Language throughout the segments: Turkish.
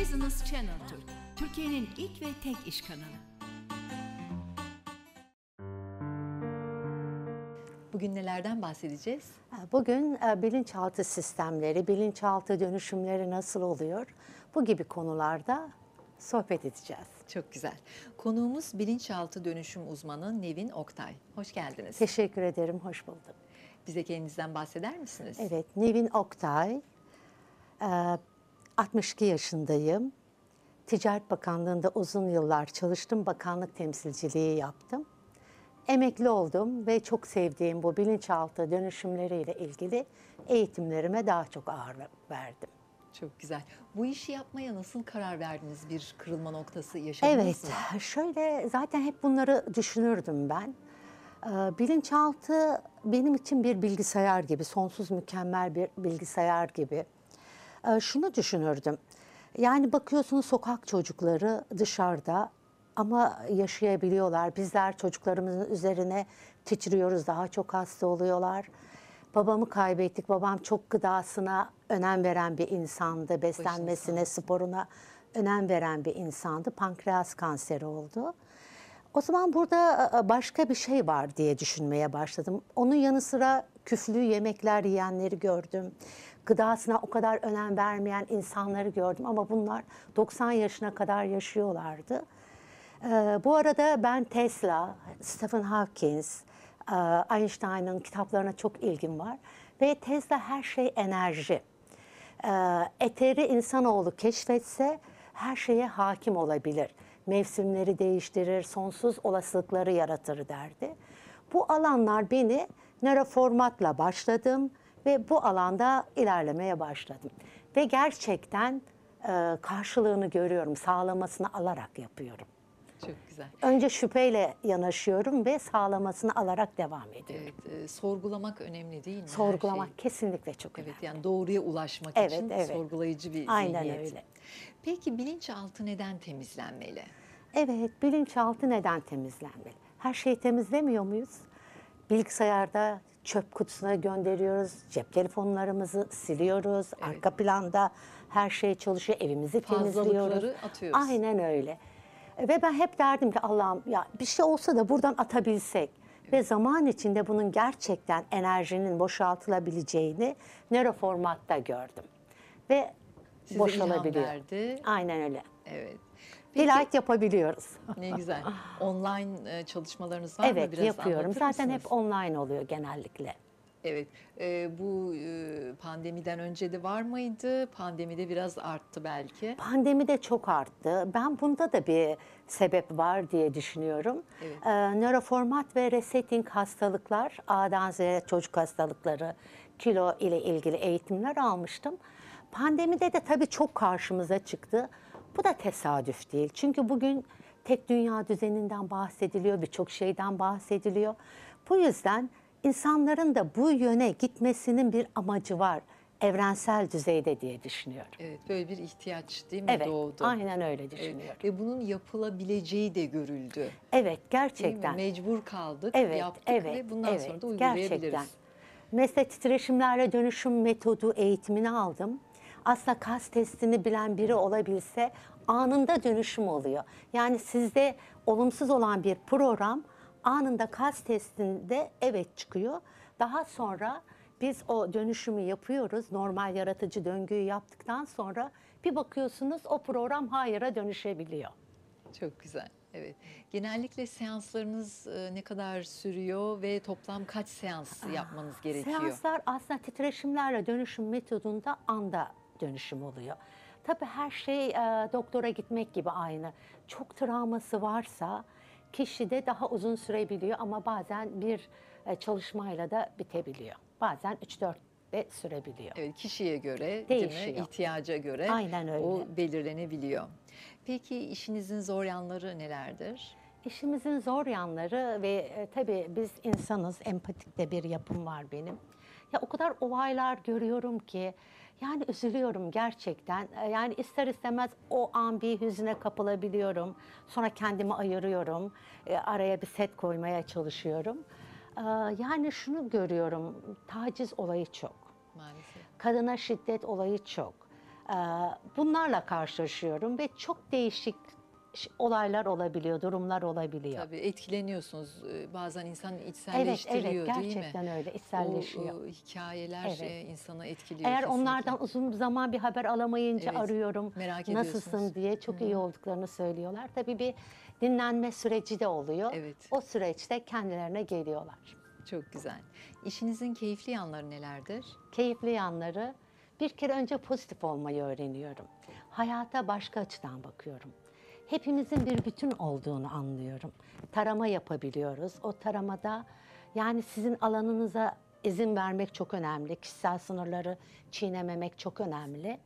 Business Channel Türk, Türkiye'nin ilk ve tek iş kanalı. Bugün nelerden bahsedeceğiz? Bugün e, bilinçaltı sistemleri, bilinçaltı dönüşümleri nasıl oluyor? Bu gibi konularda sohbet edeceğiz. Çok güzel. Konuğumuz bilinçaltı dönüşüm uzmanı Nevin Oktay. Hoş geldiniz. Teşekkür ederim, hoş bulduk. Bize kendinizden bahseder misiniz? Evet, Nevin Oktay, e, 62 yaşındayım. Ticaret Bakanlığı'nda uzun yıllar çalıştım, bakanlık temsilciliği yaptım. Emekli oldum ve çok sevdiğim bu bilinçaltı dönüşümleriyle ilgili eğitimlerime daha çok ağırlık verdim. Çok güzel. Bu işi yapmaya nasıl karar verdiniz? Bir kırılma noktası yaşadınız Evet, mı? şöyle zaten hep bunları düşünürdüm ben. Ee, Bilinçaltı benim için bir bilgisayar gibi, sonsuz mükemmel bir bilgisayar gibi. Ee, Şunu düşünürdüm. Yani bakıyorsunuz sokak çocukları dışarıda ama yaşayabiliyorlar. Bizler çocuklarımızın üzerine titriyoruz, daha çok hasta oluyorlar. Babamı kaybettik. Babam çok gıdasına önem veren bir insandı. Beslenmesine, sporuna önem veren bir insandı. Pankreas kanseri oldu. O zaman burada e, başka bir şey var diye düşünmeye başladım. Onun yanı sıra küflü yemekler yiyenleri gördüm. Gıdasına o kadar önem vermeyen insanları gördüm ama bunlar 90 yaşına kadar yaşıyorlardı. Ee, bu arada ben Tesla, Stephen Hawking, e, Einstein'ın kitaplarına çok ilgim var. Ve Tesla her şey enerji. Ee, eteri insanoğlu keşfetse her şeye hakim olabilir. Mevsimleri değiştirir, sonsuz olasılıkları yaratır derdi. Bu alanlar beni nöroformatla başladım ve bu alanda ilerlemeye başladım. Ve gerçekten e, karşılığını görüyorum, sağlamasını alarak yapıyorum. Çok güzel. Önce şüpheyle yanaşıyorum ve sağlamasını alarak devam ediyorum. Evet, e, sorgulamak önemli değil mi? Sorgulamak şey? kesinlikle çok Evet, önemli. yani doğruya ulaşmak Evet, için evet. sorgulayıcı bir Aynen zihniyet. öyle. Peki bilinçaltı neden temizlenmeli? Evet, bilinçaltı neden temizlenmeli? Her şeyi temizlemiyor muyuz? Bilgisayarda çöp kutusuna gönderiyoruz, cep telefonlarımızı siliyoruz, arka planda her şey çalışıyor, evimizi temizliyoruz. atıyoruz. Aynen öyle. Ve ben hep derdim ki Allah'ım ya bir şey olsa da buradan atabilsek. Ve zaman içinde bunun gerçekten enerjinin boşaltılabileceğini nöroformatta gördüm. Ve Size boşalabiliyor. Aynen öyle. Evet. Delight yapabiliyoruz. Ne güzel. Online e, çalışmalarınız var mı? Evet Biraz yapıyorum. anlatır Zaten mısınız? hep online oluyor genellikle. Evet. E, bu e, pandemiden önce de var mıydı? Pandemide biraz arttı belki. Pandemi de çok arttı. Ben bunda da bir sebep var diye düşünüyorum. Evet. Ee, nöroformat ve resetting hastalıklar, A'dan Z'ye çocuk hastalıkları, kilo ile ilgili eğitimler almıştım. Pandemide de tabii çok karşımıza çıktı. Bu da tesadüf değil. Çünkü bugün tek dünya düzeninden bahsediliyor, birçok şeyden bahsediliyor. Bu yüzden insanların da bu yöne gitmesinin bir amacı var. Evrensel düzeyde diye düşünüyorum. Evet, böyle bir ihtiyaç değil mi Evet, doğdu? aynen öyle Evet, düşünüyorum. Ve bunun yapılabileceği de görüldü. Evet, gerçekten. Mecbur kaldık, Evet, yaptık evet, ve bundan evet, sonra da uygulayabiliriz. Gerçekten. Mesela titreşimlerle dönüşüm metodu eğitimini aldım. Aslında kas testini bilen biri olabilse anında dönüşüm oluyor. Yani sizde olumsuz olan bir program anında kas testinde evet çıkıyor. Daha sonra biz o dönüşümü yapıyoruz. Normal yaratıcı döngüyü yaptıktan sonra bir bakıyorsunuz o program hayıra dönüşebiliyor. Çok güzel. Evet. Genellikle seanslarınız e, ne kadar sürüyor ve toplam kaç seans yapmanız gerekiyor? Seanslar aslında titreşimlerle dönüşüm metodunda anda dönüşüm oluyor. Tabii her şey e, doktora gitmek gibi aynı. Çok travması varsa kişide daha uzun sürebiliyor ama bazen bir e, çalışmayla da bitebiliyor. Bazen 3-4 de sürebiliyor. Evet, kişiye göre, değil mi? Değişiyor. ihtiyaca göre Aynen öyle. o belirlenebiliyor. Peki işinizin zor yanları nelerdir? İşimizin zor yanları ve e, tabii biz insanız, empatik de bir yapım var benim. Ya o kadar olaylar görüyorum ki yani üzülüyorum gerçekten. E, Yani ister istemez o an bir hüzne kapılabiliyorum. Sonra kendimi ayırıyorum. E, araya bir set koymaya çalışıyorum. E, yani şunu görüyorum, taciz olayı çok. Maalesef. Kadına şiddet olayı çok. Bunlarla karşılaşıyorum ve çok değişik olaylar olabiliyor, durumlar olabiliyor. Tabii etkileniyorsunuz. Ee, Bazen insan Evet, içselleştiriyor evet değil mi? gerçekten öyle, içselleşiyor. O, e, hikayeler Evet. e, insanı etkiliyor Eğer kesinlikle. onlardan uzun zaman bir haber alamayınca Evet, arıyorum. merak Nasılsın diye çok iyi olduklarını söylüyorlar. Tabii bir dinlenme süreci de oluyor. Evet. O süreçte kendilerine geliyorlar. Çok güzel. İşinizin keyifli yanları nelerdir? Keyifli yanları bir kere önce pozitif olmayı öğreniyorum. Hayata başka açıdan bakıyorum. Hepimizin bir bütün olduğunu anlıyorum. Tarama yapabiliyoruz. O taramada yani sizin alanınıza izin vermek çok önemli. Kişisel sınırları çiğnememek çok önemli.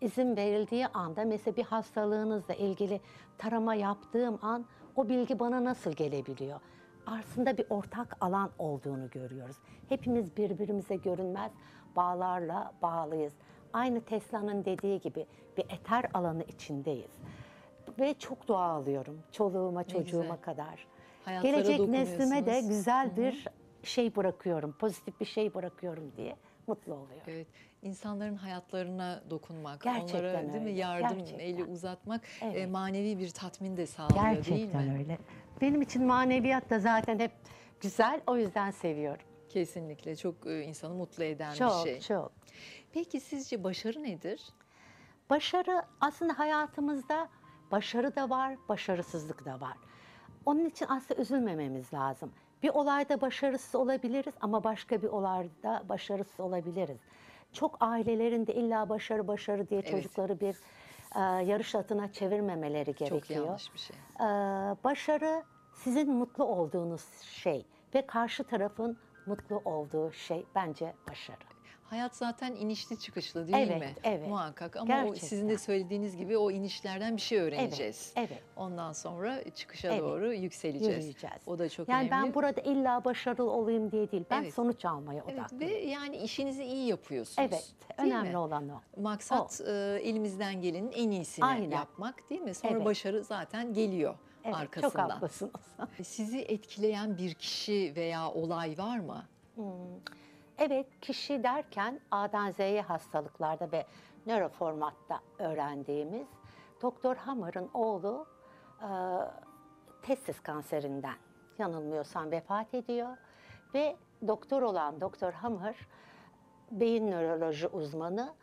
İzin verildiği anda mesela bir hastalığınızla ilgili tarama yaptığım an o bilgi bana nasıl gelebiliyor? aslında bir ortak alan olduğunu görüyoruz. Hepimiz birbirimize görünmez bağlarla bağlıyız. Aynı Tesla'nın dediği gibi bir eter alanı içindeyiz. Ve çok dua alıyorum çoluğuma çocuğuma güzel. kadar. Hayatlara Gelecek neslime de güzel bir şey bırakıyorum, pozitif bir şey bırakıyorum diye mutlu oluyorum. Evet, insanların hayatlarına dokunmak, Gerçekten onlara değil mi yardım gerçekten. eli uzatmak e, Evet. manevi bir tatmin de sağlıyor değil Gerçekten mi? öyle. Benim için maneviyat da zaten hep güzel, o yüzden seviyorum. Kesinlikle çok e, insanı mutlu eden Çok, bir şey. çok. Peki sizce başarı nedir? Başarı aslında hayatımızda başarı da var, başarısızlık da var. Onun için aslında üzülmememiz lazım. Bir olayda başarısız olabiliriz ama başka bir olayda başarısız olabiliriz. Çok ailelerinde illa başarı başarı diye Evet. çocukları bir e, yarış atına çevirmemeleri gerekiyor. Çok yanlış bir şey. Ee, başarı sizin mutlu olduğunuz şey ve karşı tarafın mutlu olduğu şey bence başarı. Hayat zaten inişli çıkışlı değil Evet, mi? evet. Muhakkak ama o Gerçekten. sizin de söylediğiniz gibi o inişlerden bir şey öğreneceğiz. evet. Ondan sonra çıkışa Evet. doğru yükseleceğiz. Yürüyeceğiz. O da çok yani önemli. ben burada illa başarılı olayım diye değil. Ben Evet. sonuç almaya Evet odaklıyım. ve yani işinizi iyi yapıyorsunuz. Evet, önemli mi? olan o. Maksat e, elimizden gelenin en iyisini Aynen. yapmak değil mi? Sonra Evet. başarı zaten geliyor Evet, çok arkasından. haklısınız. Sizi etkileyen bir kişi veya olay var mı? Evet, kişi derken A'dan Z'ye hastalıklarda ve nöroformatta öğrendiğimiz Doktor Hammer'ın oğlu e, testis kanserinden yanılmıyorsam vefat ediyor ve doktor olan Doktor Hammer beyin nöroloji uzmanı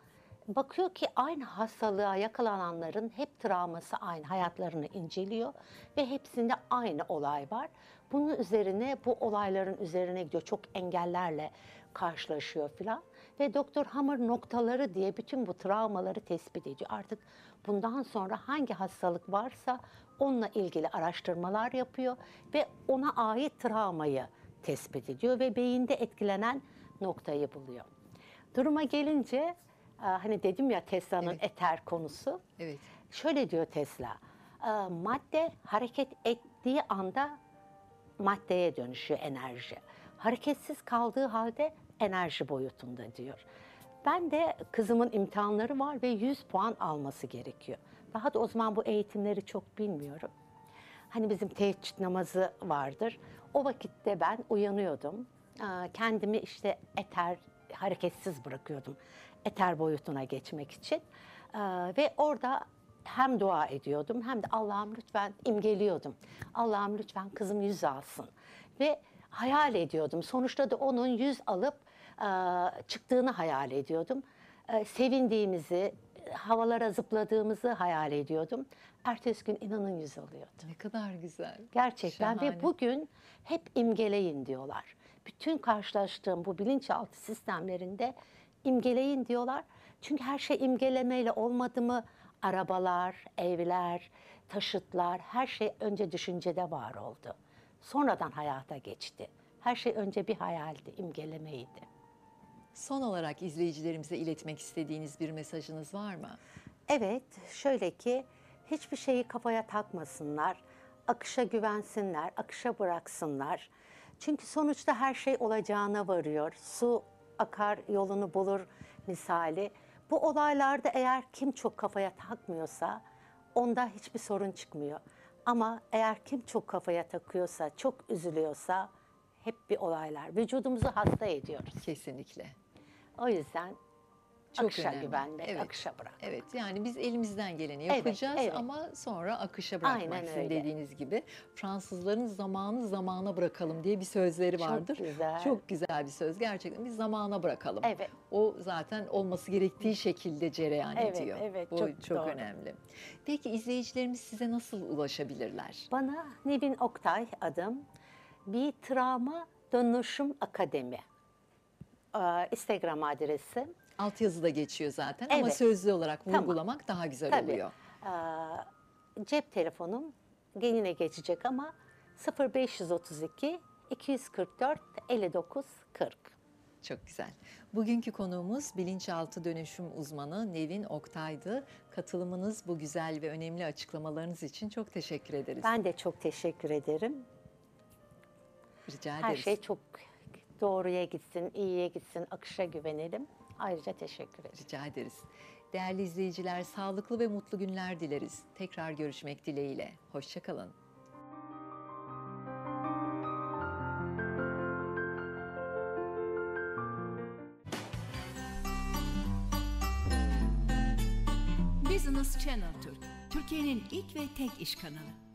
bakıyor ki aynı hastalığa yakalananların hep travması aynı hayatlarını inceliyor ve hepsinde aynı olay var. Bunun üzerine bu olayların üzerine gidiyor çok engellerle karşılaşıyor filan ve Doktor Hammer noktaları diye bütün bu travmaları tespit ediyor. Artık bundan sonra hangi hastalık varsa onunla ilgili araştırmalar yapıyor ve ona ait travmayı tespit ediyor ve beyinde etkilenen noktayı buluyor. Duruma gelince hani dedim ya Tesla'nın Evet. eter konusu. Evet. Şöyle diyor Tesla. e, Madde hareket ettiği anda maddeye dönüşüyor enerji. Hareketsiz kaldığı halde enerji boyutunda diyor. Ben de kızımın imtihanları var ve 100 puan alması gerekiyor. Daha da o zaman bu eğitimleri çok bilmiyorum. Hani bizim teheccüd namazı vardır. O vakitte ben uyanıyordum. Aa, Kendimi işte eter, hareketsiz bırakıyordum. Eter boyutuna geçmek için. Aa, Ve orada hem dua ediyordum hem de Allah'ım lütfen imgeliyordum. Allah'ım lütfen kızım yüz alsın. Ve hayal ediyordum. Sonuçta da onun yüz alıp aa, çıktığını hayal ediyordum. Ee, Sevindiğimizi, havalara zıpladığımızı hayal ediyordum. Ertesi gün inanın yüz alıyordu. Ne kadar güzel. Gerçekten Şahane. ve bugün hep imgeleyin diyorlar. Bütün karşılaştığım bu bilinçaltı sistemlerinde imgeleyin diyorlar. Çünkü her şey imgelemeyle olmadı mı? Arabalar, evler, taşıtlar her şey önce düşüncede var oldu. Sonradan hayata geçti. Her şey önce bir hayaldi, imgelemeydi. Son olarak izleyicilerimize iletmek istediğiniz bir mesajınız var mı? Evet, şöyle ki hiçbir şeyi kafaya takmasınlar, akışa güvensinler, akışa bıraksınlar. Çünkü sonuçta her şey olacağına varıyor. Su akar yolunu bulur misali. Bu olaylarda eğer kim çok kafaya takmıyorsa onda hiçbir sorun çıkmıyor. Ama eğer kim çok kafaya takıyorsa, çok üzülüyorsa hep bir olaylar. Vücudumuzu hasta ediyoruz. Kesinlikle. O yüzden Çok akışa önemli. güvenmek, Evet. akışa bırak. Evet yani biz elimizden geleni Evet, yapacağız evet. ama sonra akışa bırakmak Aynen sizin öyle. dediğiniz gibi. Fransızların zamanı zamana bırakalım diye bir sözleri Çok vardır. güzel. Çok güzel bir söz gerçekten biz zamana bırakalım. Evet. O zaten olması gerektiği şekilde cereyan Evet, ediyor. evet, Bu çok çok, doğru. önemli. Peki izleyicilerimiz size nasıl ulaşabilirler? Bana Nevin Oktay adım. Bir travma dönüşüm akademi. Instagram adresi. Altyazıda geçiyor zaten ama Evet. sözlü olarak Tamam. vurgulamak daha güzel Tabii. oluyor. Ee, cep telefonum geline geçecek ama 0532 244 59 40. Çok güzel. Bugünkü konuğumuz bilinçaltı dönüşüm uzmanı Nevin Oktay'dı. Katılımınız bu güzel ve önemli açıklamalarınız için çok teşekkür ederiz. Ben de çok teşekkür ederim. Rica Her ederiz. şey çok doğruya gitsin, iyiye gitsin, akışa güvenelim. Ayrıca teşekkür ederim. Rica ederiz. Değerli izleyiciler, sağlıklı ve mutlu günler dileriz. Tekrar görüşmek dileğiyle. Hoşçakalın. Business Channel Türk, Türkiye'nin ilk ve tek iş kanalı.